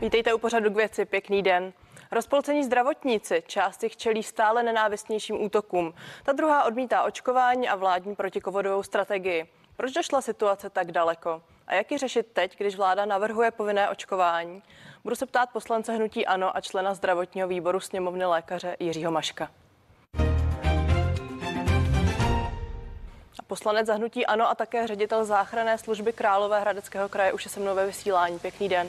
Vítejte u pořadu k věci, pěkný den. Rozpolcení zdravotníci, část jich čelí stále nenávistnějším útokům. Ta druhá odmítá očkování a vládní protikovodovou strategii. Proč došla situace tak daleko? A jak ji řešit teď, když vláda navrhuje povinné očkování? Budu se ptát poslance Hnutí Ano a člena zdravotního výboru sněmovny lékaře Jiřího Maška. Poslanec zahnutí Ano a také ředitel záchranné služby Králové Hradeckého kraje už je se mnou ve vysílání. Pěkný den.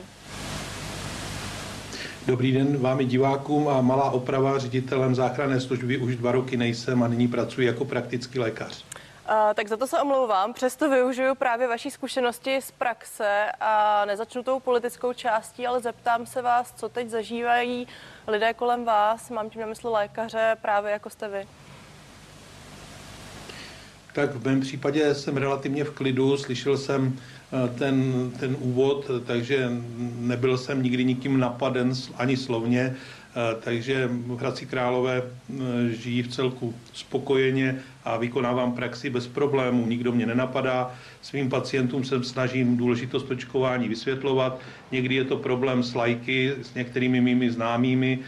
Dobrý den vám i divákům a malá oprava ředitelem záchranné služby už dva roky nejsem a nyní pracuji jako praktický lékař. Uh, tak za to se omlouvám, přesto využiju právě vaší zkušenosti z praxe a nezačnu tou politickou částí, ale zeptám se vás, co teď zažívají lidé kolem vás, mám tím na mysli lékaře, právě jako jste vy. Tak v mém případě jsem relativně v klidu, slyšel jsem ten, ten úvod, takže nebyl jsem nikdy nikým napaden ani slovně, eh, takže Hradci Králové eh, žijí v celku spokojeně a vykonávám praxi bez problémů, nikdo mě nenapadá. Svým pacientům se snažím důležitost očkování vysvětlovat. Někdy je to problém s lajky, s některými mými známými.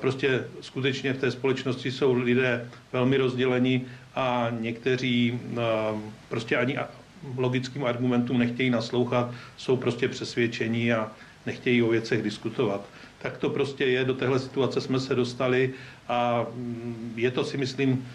Prostě skutečně v té společnosti jsou lidé velmi rozděleni a někteří prostě ani logickým argumentům nechtějí naslouchat, jsou prostě přesvědčení a nechtějí o věcech diskutovat. Tak to prostě je, do téhle situace jsme se dostali a mm, je to si myslím,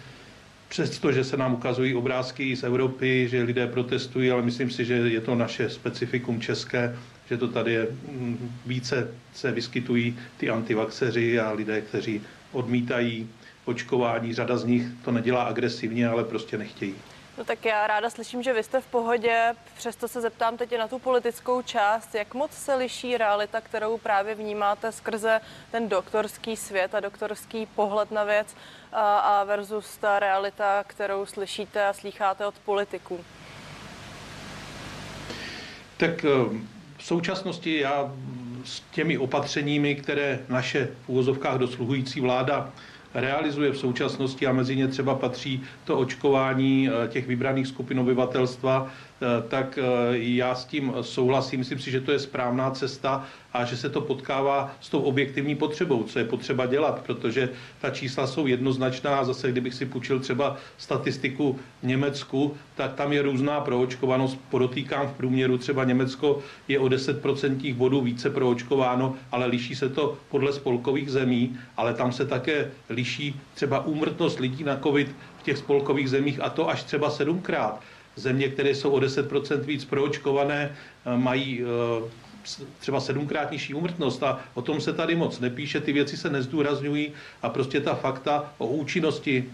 přesto, že se nám ukazují obrázky z Evropy, že lidé protestují, ale myslím si, že je to naše specifikum české, že to tady je mm, více se vyskytují ty antivaxeři a lidé, kteří odmítají očkování. Řada z nich to nedělá agresivně, ale prostě nechtějí. No tak já ráda slyším, že vy jste v pohodě, přesto se zeptám teď na tu politickou část. Jak moc se liší realita, kterou právě vnímáte skrze ten doktorský svět a doktorský pohled na věc a, a versus ta realita, kterou slyšíte a slýcháte od politiků? Tak eh, v současnosti já s těmi opatřeními, které naše v úvozovkách dosluhující vláda realizuje v současnosti a mezi ně třeba patří to očkování eh, těch vybraných skupin obyvatelstva, tak eh, já s tím souhlasím. Myslím si, že to je správná cesta a že se to potkává s tou objektivní potřebou, co je potřeba dělat, protože ta čísla jsou jednoznačná a zase, kdybych si půjčil třeba statistiku v Německu, tak tam je různá proočkovanost. Podotýkám v průměru třeba Německo je o 10% bodů více proočkováno, ale liší se to podle spolkových zemí, ale tam se také liší třeba úmrtnost lidí na COVID v těch spolkových zemích a to až třeba sedmkrát. Země, které jsou o 10% víc proočkované, mají eh, třeba sedmkrát nižší úmrtnost. A o tom se tady moc nepíše, ty věci se nezdůrazňují a prostě ta fakta o účinnosti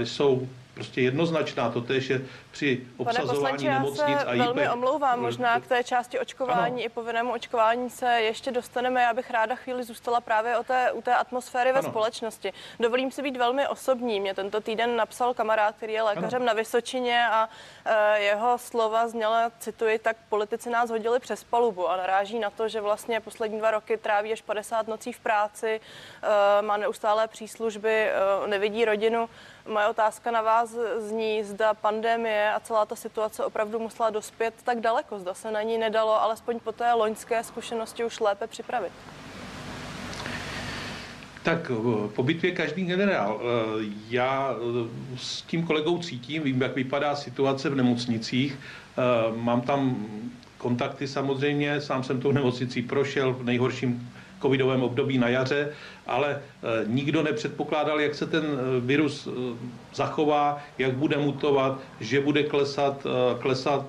eh, jsou prostě jednoznačná. To tež je při obsazování Pane nemocnic já se a velmi omlouvám, možná k té části očkování ano. i povinnému očkování se ještě dostaneme. Já bych ráda chvíli zůstala právě o té, u té atmosféry ano. ve společnosti. Dovolím si být velmi osobní. Mě tento týden napsal kamarád, který je lékařem ano. na Vysočině a e, jeho slova zněla, cituji, tak politici nás hodili přes palubu a naráží na to, že vlastně poslední dva roky tráví až 50 nocí v práci, e, má neustálé příslužby, e, nevidí rodinu. Moje otázka na vás zní, zda pandemie a celá ta situace opravdu musela dospět tak daleko, zda se na ní nedalo alespoň po té loňské zkušenosti už lépe připravit. Tak eh, po bitvě každý generál. Eh, já eh, s tím kolegou cítím, vím, jak vypadá situace v nemocnicích. Mám tam kontakty samozřejmě, sám jsem tou nemocnicí prošel v nejhorším covidovém období na jaře, ale e, nikdo nepředpokládal, jak se ten e, virus e, zachová, jak bude mutovat, že bude klesat, klesat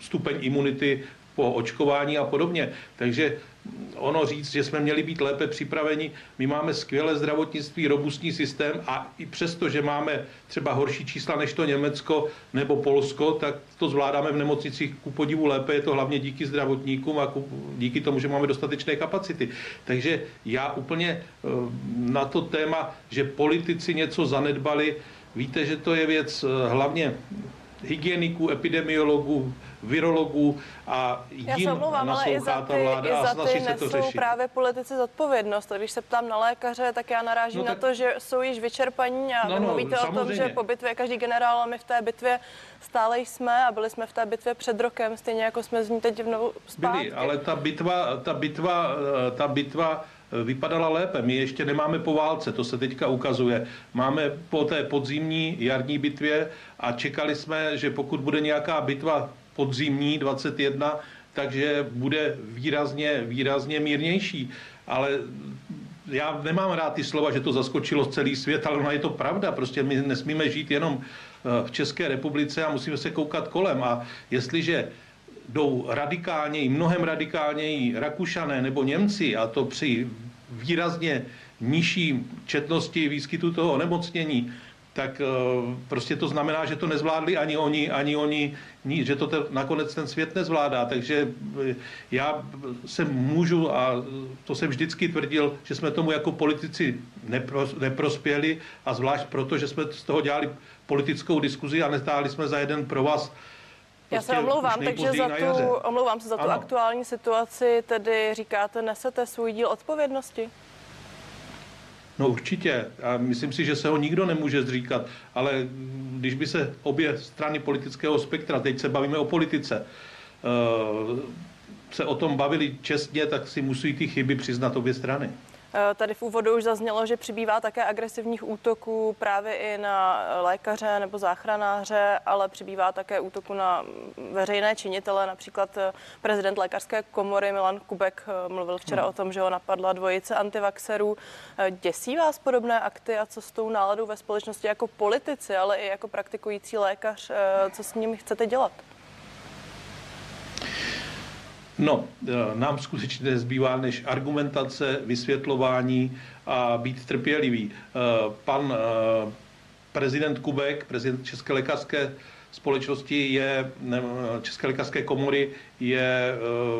stupeň imunity po očkování a podobně. Takže ono říct, že jsme měli být lépe připraveni. My máme skvělé zdravotnictví, robustní systém a i přesto, že máme třeba horší čísla než to Německo nebo Polsko, tak to zvládáme v nemocnicích ku podivu lépe. Je to hlavně díky zdravotníkům a díky tomu, že máme dostatečné kapacity. Takže já úplně eh, na to téma, že politici něco zanedbali, víte, že to je věc eh, hlavně hygieniků, epidemiologů, virologů a Já jim se omlouvám, ale i za ty, vláda i a za ty se to nesou řešit. právě politici zodpovědnost. Když se ptám na lékaře, tak já narážím No na tak- to, že jsou již vyčerpaní a No, vy no, mluvíte o tom, že po bitvě každý generál a my v té bitvě stále jsme a byli jsme v té bitvě před rokem, stejně jako jsme z ní teď znovu zpátky. Byli, ale ta bitva, ta bitva, eh, ta bitva vypadala lépe. My ještě nemáme po válce, to se teďka ukazuje. Máme po té podzimní, jarní bitvě a čekali jsme, že pokud bude nějaká bitva podzimní 21, takže bude výrazně, výrazně mírnější. Ale já nemám rád ty slova, že to zaskočilo celý svět, ale ono je to pravda. Prostě my nesmíme žít jenom eh, v České republice a musíme se koukat kolem. A jestliže jdou radikálněji, mnohem radikálněji Rakušané nebo Němci, a to při výrazně nižší četnosti výskytu toho onemocnění, tak eh, prostě to znamená, že to nezvládli ani oni, ani oni, ni- že to te, nakonec ten svět nezvládá. Takže eh, já se můžu, a to jsem vždycky tvrdil, že jsme tomu jako politici nepro, neprospěli a zvlášť proto, že jsme z toho dělali politickou diskuzi a nestáli jsme za jeden pro Já se prostě omlouvám, takže za tu, omlouvám se za tu Ano. aktuální situaci, tedy říkáte, nesete svůj díl odpovědnosti? No určitě. A myslím si, že se ho nikdo nemůže zříkat. Ale když by se obě strany politického spektra, teď se bavíme o politice, eh, se o tom bavili čestně, tak si musí ty chyby přiznat obě strany. Eh, Tady v úvodu už zaznělo, že přibývá také agresivních útoků právě i na lékaře nebo záchranáře, ale přibývá také útoku na veřejné činitele. Například eh, prezident lékařské komory Milan Kubek eh, mluvil včera o tom, že ho napadla dvojice antivaxerů. Eh, Děsí vás podobné akty a co s tou náladou ve společnosti jako politici, ale i jako praktikující lékař, eh, co s nimi chcete dělat? No, eh, nám skutečně nezbývá než argumentace, vysvětlování a být trpělivý. Eh, Pan eh, prezident Kubek, prezident České lékařské společnosti je, ne, České lékařské komory je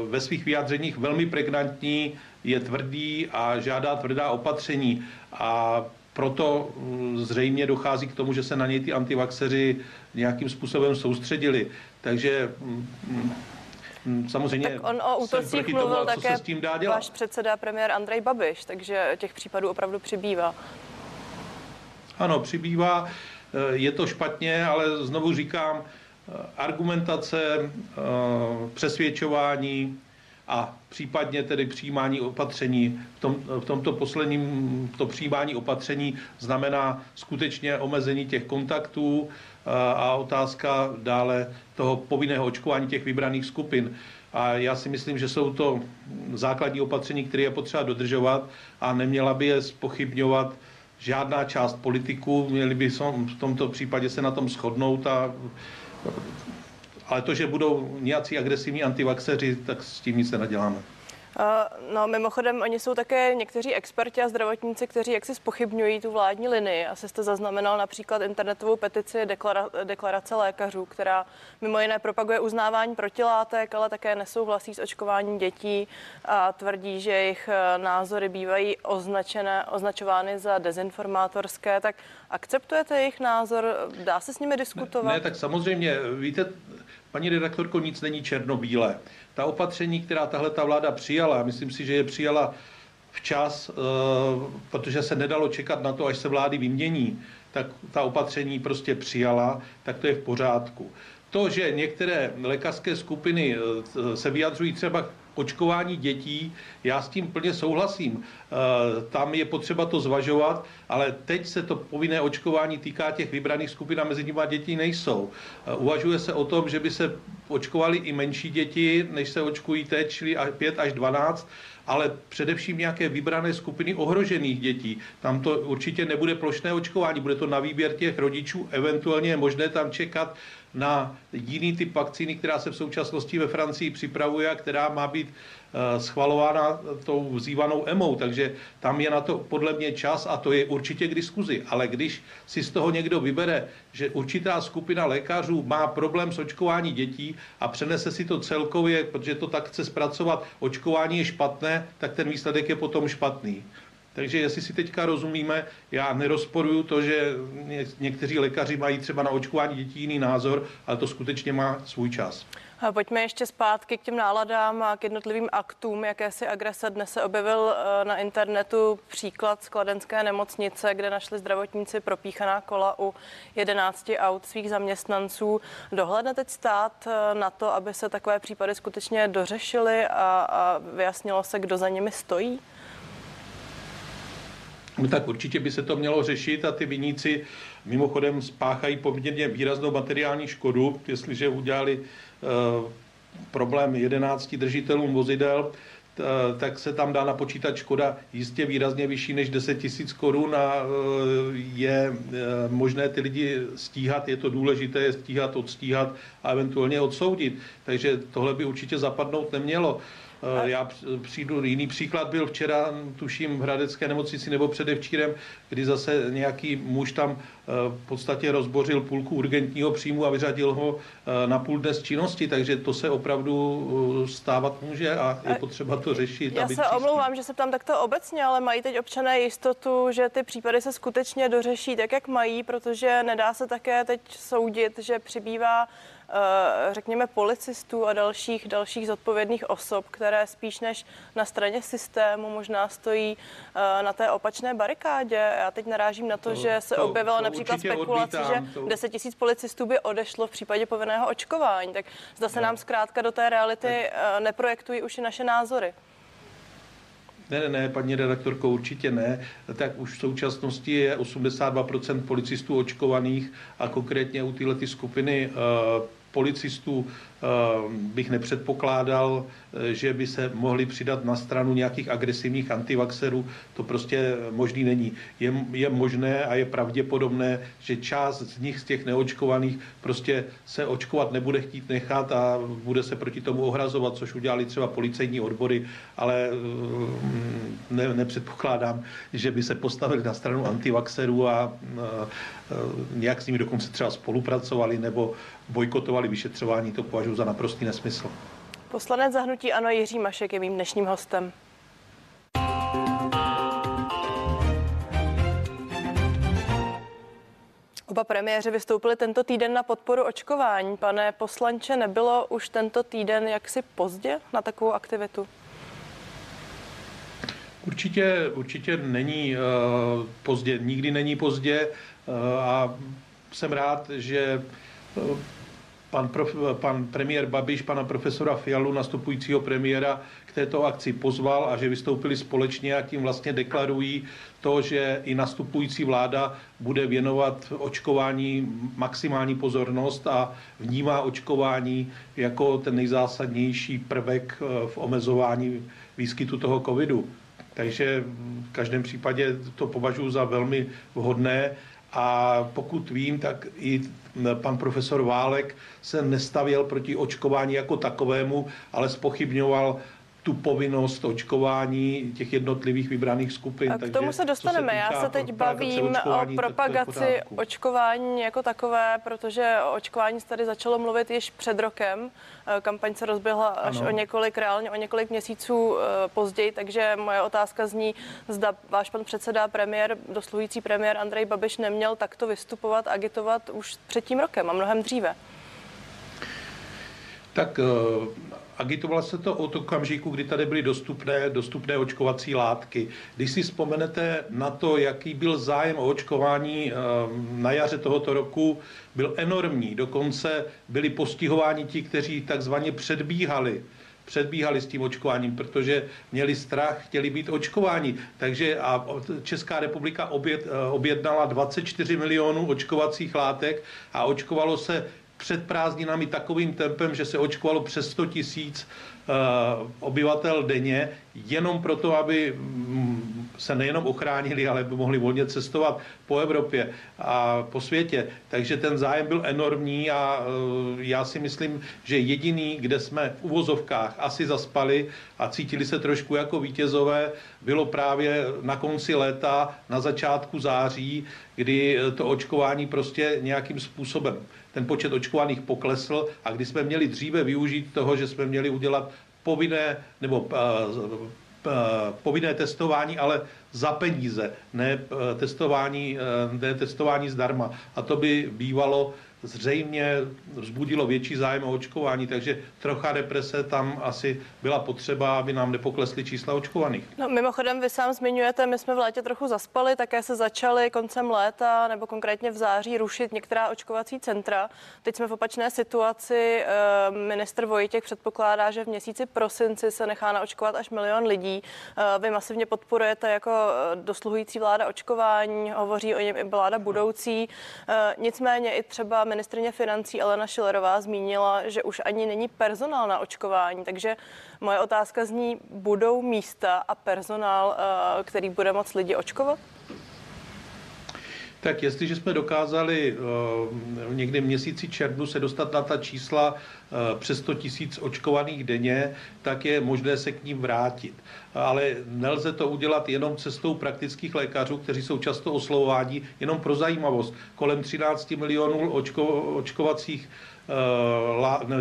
ve svých vyjádřeních velmi pregnantní, je tvrdý a žádá tvrdá opatření. A proto mm, zřejmě dochází k tomu, že se na něj ty antivaxeři nějakým způsobem soustředili. Takže mm, mm, samozřejmě Tak on o útocích tomu, mluvil co také s tím dá dělat. váš předseda premiér Andrej Babiš, takže těch případů opravdu přibývá. Ano, přibývá, eh, je to špatně, ale znovu říkám, eh, argumentace, eh, přesvědčování a případně tedy přijímání opatření. V, tom, v tomto posledním to přijímání opatření znamená skutečně omezení těch kontaktů eh, a otázka dále toho povinného očkování těch vybraných skupin. A já si myslím, že jsou to základní opatření, které je potřeba dodržovat a neměla by je spochybňovat žádná část politiků, měli by v tomto případě se na tom shodnout a ale to, že budou nějací agresivní antivaxeři, tak s tím nic nenaděláme. No, mimochodem, oni jsou také někteří experti a zdravotníci, kteří jaksi spochybňují tu vládní linii. Asi jste zaznamenal například internetovou petici deklara, deklarace lékařů, která mimo jiné propaguje uznávání protilátek, ale také nesouhlasí s očkováním dětí a tvrdí, že jejich eh, názory bývají označené, označovány za dezinformátorské. Tak akceptujete jejich názor? Dá se s nimi diskutovat? Ne, tak samozřejmě, víte, paní redaktorko, nic není černobílé. Ta opatření, která tahle ta vláda přijala, myslím si, že je přijala včas, eh, protože se nedalo čekat na to, až se vlády vymění, tak ta opatření prostě přijala, tak to je v pořádku. To, že některé lékařské skupiny eh, se vyjadřují třeba očkování dětí, já s tím plně souhlasím. Eh, Tam je potřeba to zvažovat, ale teď se to povinné očkování týká těch vybraných skupin a mezi nimi děti nejsou. Eh, Uvažuje se o tom, že by se očkovali i menší děti, než se očkují teď, čili 5 až 12, ale především nějaké vybrané skupiny ohrožených dětí. Tam to určitě nebude plošné očkování, bude to na výběr těch rodičů, eventuálně je možné tam čekat na jiný typ vakcíny, která se v současnosti ve Francii připravuje a která má být eh, schvalována tou vzývanou EMou, takže tam je na to podle mě čas a to je určitě k diskuzi. Ale když si z toho někdo vybere, že určitá skupina lékařů má problém s očkování dětí a přenese si to celkově, protože to tak chce zpracovat, očkování je špatné, tak ten výsledek je potom špatný. Takže jestli si teďka rozumíme, já nerozporuju to, že někteří lékaři mají třeba na očkování dětí jiný názor, ale to skutečně má svůj čas. Pojďme ještě zpátky k těm náladám a k jednotlivým aktům, jaké si agrese. Dnes se objevil eh, na internetu příklad z Kladenské nemocnice, kde našli zdravotníci propíchaná kola u 11 aut svých zaměstnanců. Dohledne teď stát eh, na to, aby se takové případy skutečně dořešily a, a vyjasnilo se, kdo za nimi stojí? No tak určitě by se to mělo řešit a ty viníci mimochodem spáchají poměrně výraznou materiální škodu, jestliže udělali uh, problém 11 držitelům vozidel, tak se tam dá napočítat škoda jistě výrazně vyšší než 10 tisíc korun a e, je e, možné ty lidi stíhat, je to důležité je stíhat, odstíhat a eventuálně odsoudit. Takže tohle by určitě zapadnout nemělo. Eh, já přijdu, jiný příklad byl včera, tuším, v Hradecké nemocnici nebo předevčírem, kdy zase nějaký muž tam eh, v podstatě rozbořil půlku urgentního příjmu a vyřadil ho eh, na půl dnes činnosti, takže to se opravdu stávat může a je potřeba to řešit. Já se omlouvám, že se tam takto obecně, ale mají teď občané jistotu, že ty případy se skutečně dořeší tak, jak mají, protože nedá se také teď soudit, že přibývá Eh, řekněme, policistů a dalších, dalších zodpovědných osob, které spíš než na straně systému možná stojí eh, na té opačné barikádě. Já teď narážím na to, to že se to, objevila to například spekulace, že to... 10 tisíc policistů by odešlo v případě povinného očkování. Tak zda se no. nám zkrátka do té reality eh, neprojektují už i naše názory. Ne, ne, ne, paní redaktorko, určitě ne. Tak už v současnosti je 82% policistů očkovaných a konkrétně u této skupiny uh, policistů bych nepředpokládal, eh, že by se mohli přidat na stranu nějakých agresivních antivaxerů. To prostě možný není. Je, je možné a je pravděpodobné, že část z nich, z těch neočkovaných, prostě se očkovat nebude chtít nechat a bude se proti tomu ohrazovat, což udělali třeba policejní odbory, ale eh, ne, nepředpokládám, že by se postavili na stranu antivaxerů a nějak s nimi dokonce třeba spolupracovali nebo bojkotovali vyšetřování, to považuji za naprostý nesmysl. Poslanec zahnutí Ano Jiří Mašek je mým dnešním hostem. Oba premiéři vystoupili tento týden na podporu očkování. Pane poslanče, nebylo už tento týden jaksi pozdě na takovou aktivitu? Určitě, určitě není uh, pozdě, nikdy není pozdě uh, a jsem rád, že uh, pan, prof, pan premiér Babiš, pana profesora Fialu, nastupujícího premiéra, k této akci pozval a že vystoupili společně a tím vlastně deklarují to, že i nastupující vláda bude věnovat očkování maximální pozornost a vnímá očkování jako ten nejzásadnější prvek eh, v omezování výskytu toho covidu. Takže v každém případě to považuji za velmi vhodné a pokud vím, tak i pan profesor Válek se nestavěl proti očkování jako takovému, ale spochybňoval tu povinnost očkování těch jednotlivých vybraných skupin. A k tomu se dostaneme. Se Já se teď bavím o propagaci očkování jako takové, protože o očkování se tady začalo mluvit již před rokem. Eh, kampaň se rozběhla až ano. o několik, reálně o několik měsíců eh, později, takže moje otázka zní, zda váš pan předseda, premiér, dosluhující premiér Andrej Babiš neměl takto vystupovat, agitovat už před tím rokem a mnohem dříve. Tak eh, agitovalo se to od okamžiku, kdy tady byly dostupné, dostupné očkovací látky. Když si vzpomenete na to, jaký byl zájem o očkování eh, na jaře tohoto roku, byl enormní. Dokonce byli postihováni ti, kteří takzvaně předbíhali předbíhali s tím očkováním, protože měli strach, chtěli být očkováni. Takže a Česká republika oběd, eh, objednala 24 milionů očkovacích látek a očkovalo se před prázdninami takovým tempem, že se očkovalo přes 100 tisíc Eh, obyvatel denně, jenom proto, aby mm, se nejenom ochránili, ale by mohli volně cestovat po Evropě a po světě. Takže ten zájem byl enormní a eh, já si myslím, že jediný, kde jsme v uvozovkách asi zaspali a cítili se trošku jako vítězové, bylo právě na konci léta, na začátku září, kdy to očkování prostě nějakým způsobem ten počet očkovaných poklesl a kdy jsme měli dříve využít toho, že jsme měli udělat povinné nebo povinné testování, ale za peníze, ne testování, ne testování zdarma. A to by bývalo zřejmě vzbudilo větší zájem o očkování, takže trocha represe tam asi byla potřeba, aby nám nepoklesly čísla očkovaných. No, mimochodem, vy sám zmiňujete, my jsme v létě trochu zaspali, také se začaly koncem léta nebo konkrétně v září rušit některá očkovací centra. Teď jsme v opačné situaci. Eh, ministr Vojtěch předpokládá, že v měsíci prosinci se nechá naočkovat až milion lidí. Eh, vy masivně podporujete jako eh, dosluhující vláda očkování, hovoří o něm i vláda budoucí. Nicméně i třeba ministrině financí Alena Šilerová zmínila, že už ani není personál na očkování, takže moje otázka zní, budou místa a personál, eh, který bude moc lidi očkovat? Tak jestliže jsme dokázali uh, někdy v měsíci červnu se dostat na ta čísla uh, přes 100 tisíc očkovaných denně, tak je možné se k ním vrátit. Ale nelze to udělat jenom cestou praktických lékařů, kteří jsou často oslovováni jenom pro zajímavost. Kolem 13 milionů očko, očkovacích Eh,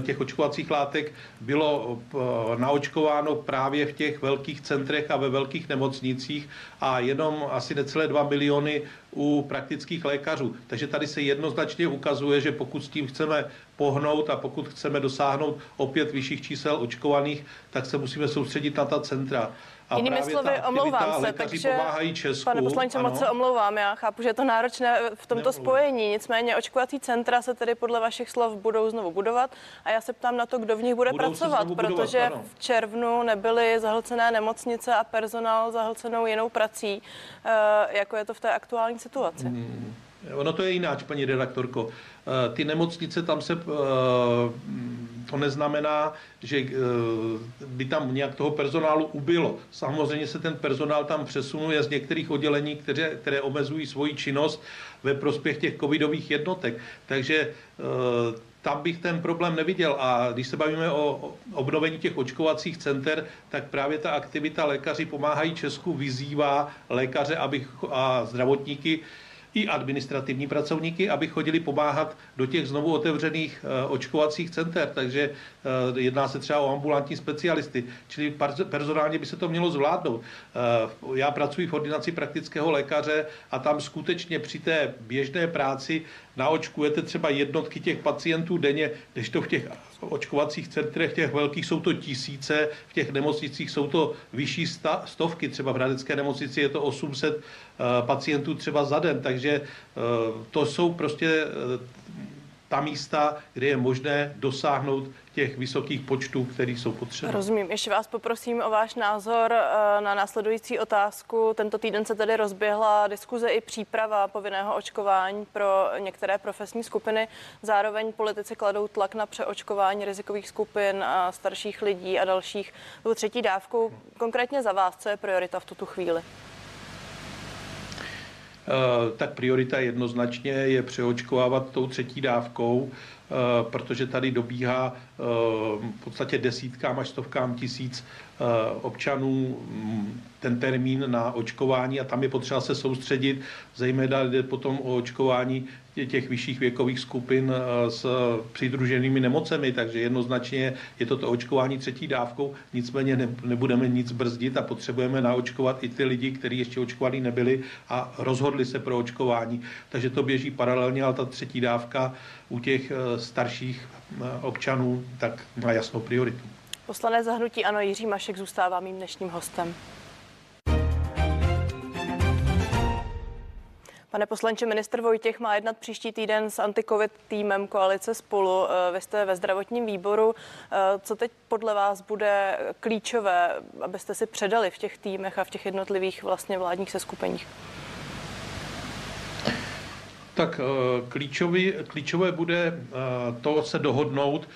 těch očkovacích látek bylo eh, naočkováno právě v těch velkých centrech a ve velkých nemocnicích a jenom asi necelé 2 miliony u praktických lékařů. Takže tady se jednoznačně ukazuje, že pokud s tím chceme pohnout a pokud chceme dosáhnout opět vyšších čísel očkovaných, tak se musíme soustředit na ta centra. A Jinými slovy, omlouvám se, takže Česku, pane poslanče, moc se omlouvám, já chápu, že je to náročné v tomto Nemluv. spojení, nicméně očkovací centra se tedy podle vašich slov budou znovu budovat a já se ptám na to, kdo v nich bude budou pracovat, protože budovat, v červnu nebyly zahlcené nemocnice a personál zahlcenou jinou prací, eh, jako je to v té aktuální situaci. Hmm. Ono to je jináč, paní redaktorko. Eh, ty nemocnice, tam se eh, to neznamená, že eh, by tam nějak toho personálu ubylo. Samozřejmě se ten personál tam přesunuje z některých oddělení, které, které omezují svoji činnost ve prospěch těch covidových jednotek. Takže tam bych ten problém neviděl. A když se bavíme o obnovení těch očkovacích center, tak právě ta aktivita lékaři pomáhají Česku, vyzývá lékaře abych, a zdravotníky, i administrativní pracovníky, aby chodili pomáhat do těch znovu otevřených eh, očkovacích center. Takže eh, jedná se třeba o ambulantní specialisty, čili personálně by se to mělo zvládnout. Eh, já pracuji v ordinaci praktického lékaře a tam skutečně při té běžné práci naočkujete třeba jednotky těch pacientů denně, když to v těch očkovacích centrech, těch velkých jsou to tisíce, v těch nemocnicích jsou to vyšší sta, stovky, třeba v Hradecké nemocnici je to 800 uh, eh, pacientů třeba za den, takže uh, to jsou prostě uh, ta místa, kde je možné dosáhnout těch vysokých počtů, které jsou potřeba. Rozumím. Ještě vás poprosím o váš názor eh, na následující otázku. Tento týden se tedy rozběhla diskuze i příprava povinného očkování pro některé profesní skupiny. Zároveň politici kladou tlak na přeočkování rizikových skupin a starších lidí a dalších třetí dávkou. Konkrétně za vás, co je priorita v tuto chvíli? Eh, tak priorita jednoznačně je přeočkovávat tou třetí dávkou, protože tady dobíhá eh, v podstatě desítkám až stovkám tisíc občanů mm, ten termín na očkování a tam je potřeba se soustředit, zejména jde potom o očkování těch vyšších věkových skupin eh, s přidruženými nemocemi, takže jednoznačně je to to očkování třetí dávkou, nicméně ne, nebudeme nic brzdit a potřebujeme naočkovat i ty lidi, kteří ještě očkovaní nebyli a rozhodli se pro očkování. Takže to běží paralelně, ale ta třetí dávka u těch eh, starších eh, občanů tak má jasnou prioritu. Poslanec zahnutí Ano Jiří Mašek zůstává mým dnešním hostem. Pane poslanče, minister Vojtěch má jednat příští týden s antikovid týmem koalice spolu. Eh, vy jste ve zdravotním výboru. Eh, co teď podle vás bude klíčové, abyste si předali v těch týmech a v těch jednotlivých vlastně vládních seskupeních? Tak eh, klíčový, klíčové bude to se dohodnout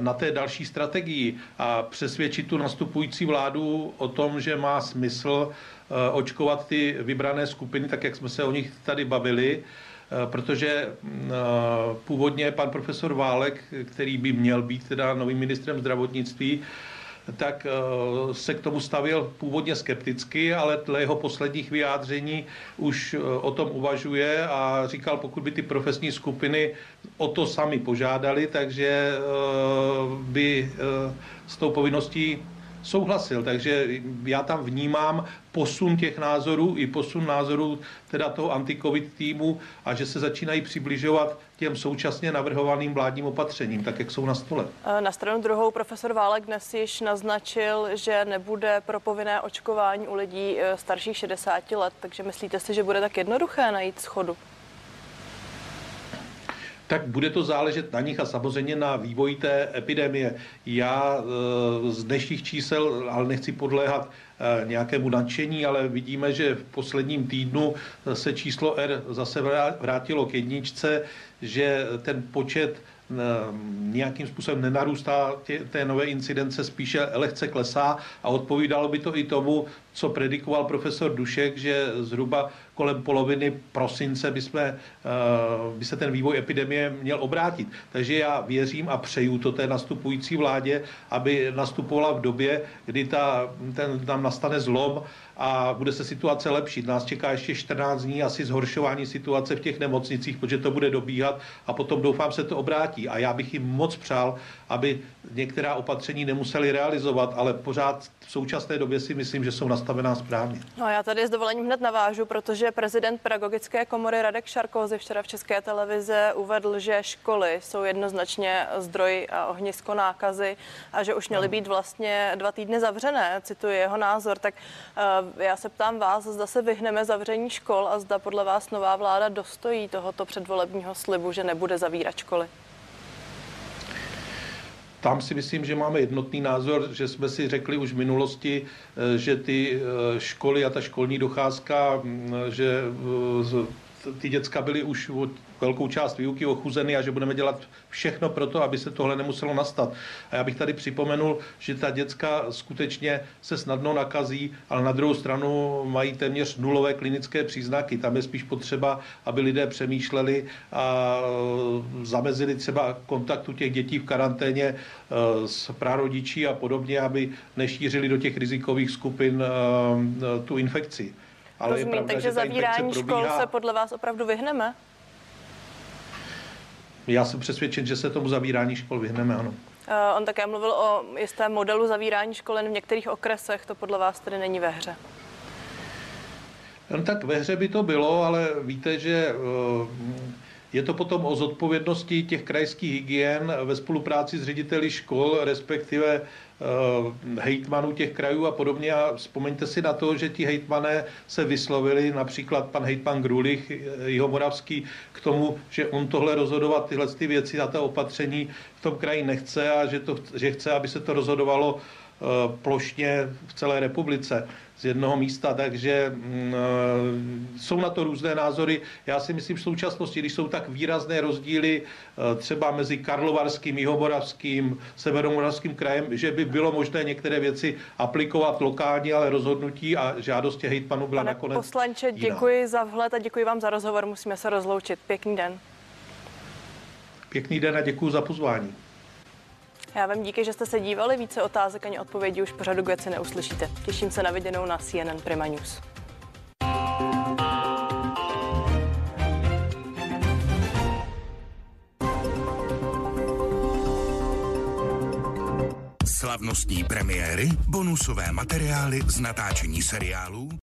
na té další strategii a přesvědčit tu nastupující vládu o tom, že má smysl Eh, očkovat ty vybrané skupiny, tak jak jsme se o nich tady bavili, eh, protože mm, eh, původně pan profesor Válek, který by měl být teda novým ministrem zdravotnictví, tak se k tomu stavil původně skepticky, ale dle jeho posledních vyjádření už o tom uvažuje a říkal, pokud by ty profesní skupiny o to sami požádali, takže by s tou povinností souhlasil. Takže já tam vnímám posun těch názorů i posun názorů teda toho antikovid týmu a že se začínají přibližovat těm současně navrhovaným vládním opatřením, tak jak jsou na stole. Na stranu druhou profesor Válek dnes již naznačil, že nebude pro povinné očkování u lidí eh, starších 60 let, takže myslíte si, že bude tak jednoduché najít schodu? Tak bude to záležet na nich a samozřejmě na vývoji té epidemie. Já eh, z dnešních čísel, ale nechci podléhat eh, nějakému nadšení, ale vidíme, že v posledním týdnu se číslo R zase vrátilo k jedničce, že ten počet nějakým způsobem nenarůstá té nové incidence, spíše lehce klesá a odpovídalo by to i tomu, co predikoval profesor Dušek, že zhruba kolem poloviny prosince by, jsme, eh, by se ten vývoj epidemie měl obrátit. Takže já věřím a přeju to té nastupující vládě, aby nastupovala v době, kdy ta, ten, tam nastane zlom a bude se situace lepšit. Nás čeká ještě 14 dní asi zhoršování situace v těch nemocnicích, protože to bude dobíhat a potom doufám se to obrátí. A já bych jim moc přál, aby některá opatření nemuseli realizovat, ale pořád v současné době si myslím, že jsou nastavená správně. No a já tady s dovolením hned navážu, protože prezident pedagogické komory Radek Šarkozy včera v České televize uvedl, že školy jsou jednoznačně zdroj a ohnisko nákazy a že už měly být vlastně dva týdny zavřené, cituji jeho názor. Tak uh, já se ptám vás, zda se vyhneme zavření škol a zda podle vás nová vláda dostojí tohoto předvolebního slibu, že nebude zavírat školy. Tam si myslím, že máme jednotný názor, že jsme si řekli už v minulosti, eh, že ty eh, školy a ta školní docházka, mm, že eh, ty děcka byly už od velkou část výuky ochuzeny a že budeme dělat všechno pro to, aby se tohle nemuselo nastat. A já bych tady připomenul, že ta děcka skutečně se snadno nakazí, ale na druhou stranu mají téměř nulové klinické příznaky. Tam je spíš potřeba, aby lidé přemýšleli a zamezili třeba kontaktu těch dětí v karanténě e, s prarodičí a podobně, aby nešířili do těch rizikových skupin e, e, tu infekci. Ale Rozumím, pravda, takže zavírání škol se podle vás opravdu vyhneme? Já jsem přesvědčen, že se tomu zavírání škol vyhneme, ano. Uh, on také mluvil o jistém modelu zavírání škol jen v některých okresech. To podle vás tedy není ve hře? No, tak ve hře by to bylo, ale víte, že uh, je to potom o zodpovědnosti těch krajských hygien ve spolupráci s řediteli škol, respektive hejtmanů těch krajů a podobně. A vzpomeňte si na to, že ti hejtmané se vyslovili, například pan hejtman Grulich, Jihomoravský, k tomu, že on tohle rozhodovat, tyhle ty věci a ta opatření v tom kraji nechce a že, to, že chce, aby se to rozhodovalo uh, plošně v celé republice z jednoho místa, takže mm, eh, jsou na to různé názory. Já si myslím, v současnosti, když jsou tak výrazné rozdíly eh, třeba mezi Karlovarským, Jihomoravským, Severomoravským krajem, že by bylo možné některé věci aplikovat lokálně, ale rozhodnutí a žádosti hejtmanu byla Pane nakonec poslanče, jiná. děkuji za vhled a děkuji vám za rozhovor. Musíme se rozloučit. Pěkný den. Pěkný den a děkuji za pozvání. Já vám díky, že jste se dívali. Více otázek ani odpovědí už pořadu věci neuslyšíte. Těším se na viděnou na CNN Prima News. Slavnostní premiéry, bonusové materiály z natáčení seriálů